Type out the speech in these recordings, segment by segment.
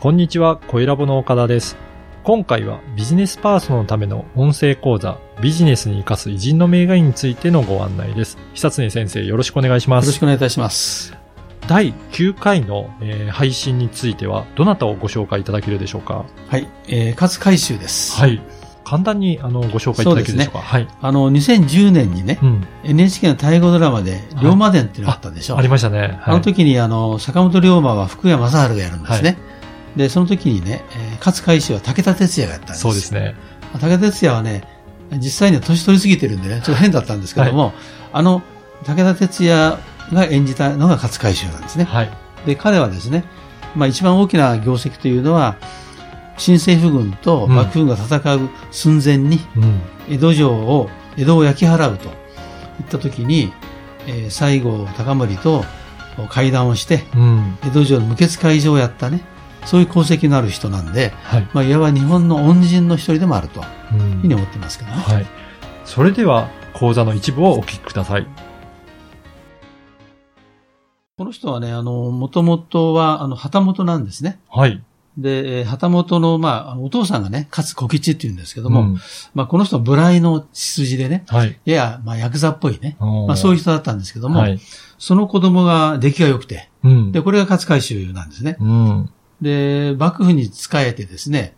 こんにちは、小ラボの岡田です。今回はビジネスパーソンのための音声講座、ビジネスに活かす偉人の名画についてのご案内です。久常先生、よろしくお願いしますよろし。くお願いいたします。第9回の、えー配信については、どなたをご紹介いただけるでしょうか？はい。えー、勝海舟です。はい。簡単に、あの、ご紹介いただけるでしょうか？はい。あの、2010年にね、うん。NHK の大河ドラマで、龍馬伝っていうのがあったでしょ。ありましたね。はい。あの時に、あの、坂本龍馬は福山雅治がやるんですね。で、その時にね、えー勝海舟は武田鉄矢がやったんです。そうですね。武田鉄矢はね、実際には年取りすぎてるんでね、ちょっと変だったんですけども、あの、武田鉄矢が演じたのが勝海舟なんですね。はい。で、彼はですね、まあ一番大きな業績というのは、新政府軍と幕府軍が戦う寸前に、うん。江戸城を、江戸を焼き払うといった時に、えー西郷隆盛と会談をして、うん。江戸城の無血開城をやったね、そういう功績のある人なんで、はい。まあ、いわば日本の恩人の一人でもあるといううんふうに思ってますけどね。はい。それでは、講座の一部をお聞きください。この人はね、あの、もともとは、あの、旗本なんですね。はい。で、えー旗本の、まあお父さんがね、勝小吉って言うんですけども、うんまあ、この人は無頼の血筋でね、はい。やや、まあ、ヤクザっぽいね、ままあ、そういう人だったんですけども、はい。その子供が出来が良くて、うん。で、これが勝海舟なんですね。うん。で、幕府に仕えてですね、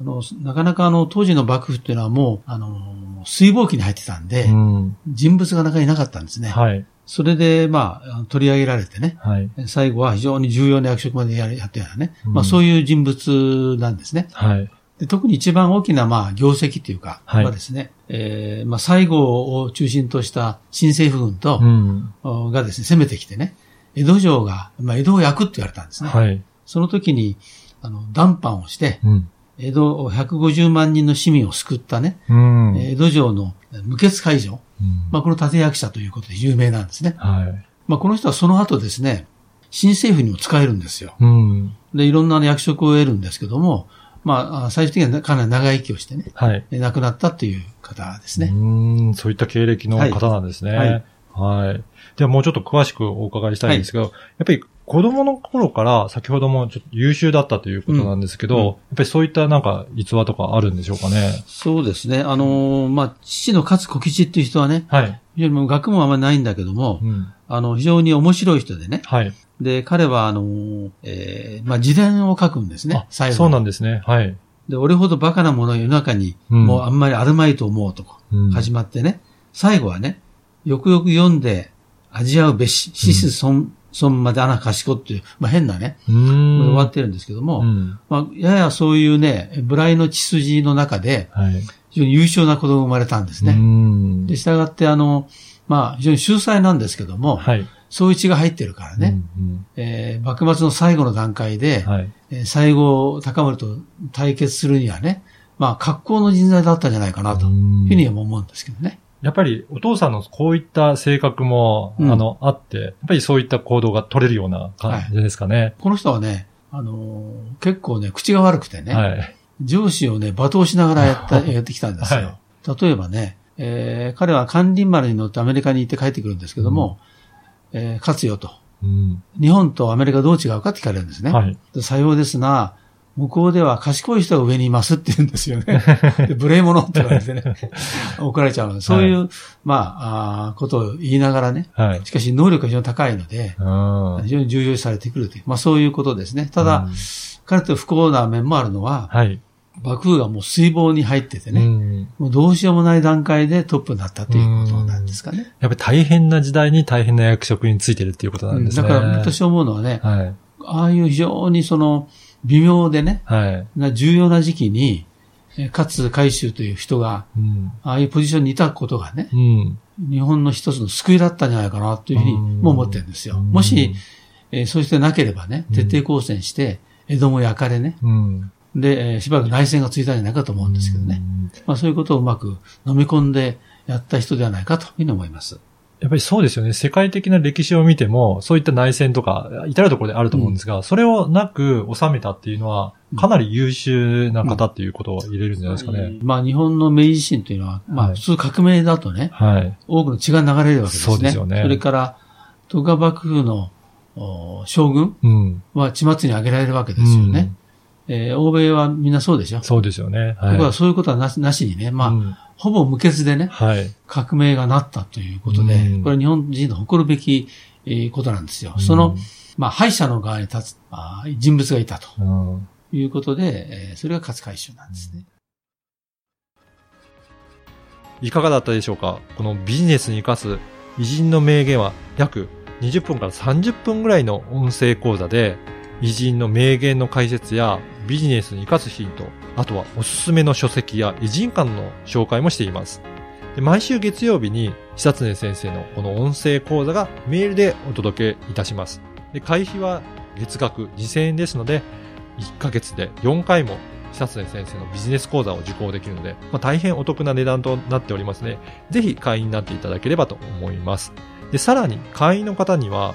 あの、なかなかあの、当時の幕府っていうのはもう、あの、水防期に入ってたんで、うん。人物がなかなかいなかったんですね。はい。それで、まあ、取り上げられてね、はい。最後は非常に重要な役職までややったようなね、うんまあそういう人物なんですね。はい。で特に一番大きな、まあ、業績っていうか、はいはですね、えーまあ、西郷を中心とした新政府軍と、うん。おがですね、攻めてきてね、江戸城が、まあ、江戸を焼くって言われたんですね。はい。その時に、あの、談判をして、うん。江戸を150万人の市民を救ったね、うん。江戸城の無血解除、うんまあ、この立役者ということで有名なんですね。はい。まあ、この人はその後ですね、新政府にも使えるんですよ。うん。で、いろんな役職を得るんですけども、まああ、最終的にはかなり長生きをしてね、はい。え亡くなったっていう方ですね。うん。そういった経歴の方なんですね。はいはい。ではもうちょっと詳しくお伺いしたいんですけど、やっぱり子供の頃から先ほどもちょっと優秀だったということなんですけど、うんうんやっぱりそういったなんか逸話とかあるんでしょうかね。そうですね。あのーまあ、父の勝小吉っていう人はね、はい。非常にもう学問はあんまりないんだけどもう、ん。あの、非常に面白い人でね。はい。で、彼は、あのーえーまあ、自伝を書くんですねあ、最後にそうなんですね。はい。で、俺ほどバカなものは世の中に、うんもうあんまりあるまいと思うとこ、うん始まってね、最後はね、よくよく読んで味わうべし、死す損、損まで穴賢っていう、まあ、変なね。終わってるんですけども、うん。まあ、ややそういうね、無頼の血筋の中で、はい。非常に優秀な子供が生まれたんですうね。ん。で、従って、あの、まあ、非常に秀才なんですけども、はい。そういう血が入ってるからね、うんえー幕末の最後の段階で、うん。はい。えー西郷隆盛と対決するにはね、まあ、格好の人材だったんじゃないかなとふうには思うんですけどね。やっぱりお父さんのこういった性格も、うんあの、あって、やっぱりそういった行動が取れるような感じですかね。この人はね、あのー結構ね、口が悪くてね、はい。上司をね、罵倒しながらやった、やってきたんですよ。例えばね、えー彼は関林丸に乗ってアメリカに行って帰ってくるんですけども、えー勝つよと。うん。日本とアメリカどう違うかって聞かれるんですね。はい。でさようですな、向こうでは賢い人が上にいますって言うんですよね。で無礼者って言われてね、怒られちゃうので、そういう、まああー、ことを言いながらね、はい。しかし能力が非常に高いので、うん非常に重要視されてくるという、まあそういうことですね。ただ、うん彼と不幸な面もあるのは、はい。幕府がもう水防に入っててね、うんもうどうしようもない段階でトップになったということなんですかね。やっぱり大変な時代に大変な役職についてるっていうことなんですね。だから私思うのはね、はい。ああいう非常にその微妙でね、はい。な重要な時期に、えかつ海舟という人が、うん。ああいうポジションにいたことがね、うん。日本の一つの救いだったんじゃないかなというふうにも思ってるんですよ。うんもし、えーそうしてなければね、徹底抗戦して、江戸も焼かれね、うん。で、えーしばらく内戦がついたんじゃないかと思うんですけどね。まあそういうことをうまく飲み込んでやった人ではないかというふうに思います。やっぱりそうですよね。世界的な歴史を見ても、そういった内戦とか、至るところであると思うんですが、それをなく収めたっていうのは、かなり優秀な方っていうことを入れるんじゃないですかね。まあ日本の明治維新というのは、まはいあ普通革命だとね、はい。多くの血が流れるわけですね。そうですよねそれから、徳川幕府のお将軍うん。は血末に挙げられるわけですよね。えー欧米はみんなそうでしょ？そうですよね。はい。僕はそういうことはなしなしにね、まあ、うんほぼ無欠でね、はい。革命がなったということで、うんこれは日本人の誇るべき、えーことなんですよ。その、まあ、敗者の側に立つ、あー人物がいたということで、えーそれが勝海舟なんですね。いかがだったでしょうか？このビジネスに活かす偉人の名言は約20分から30分ぐらいの音声講座で偉人の名言の解説やビジネスに活かすヒント、あとはおすすめの書籍や偉人館の紹介もしています。で毎週月曜日に久常先生のこの音声講座がメールでお届けいたします。で会費は月額2000円ですので、1ヶ月で4回も久常先生のビジネス講座を受講できるので、まあ、大変お得な値段となっておりますね。ぜひ会員になっていただければと思います。で、さらに会員の方には、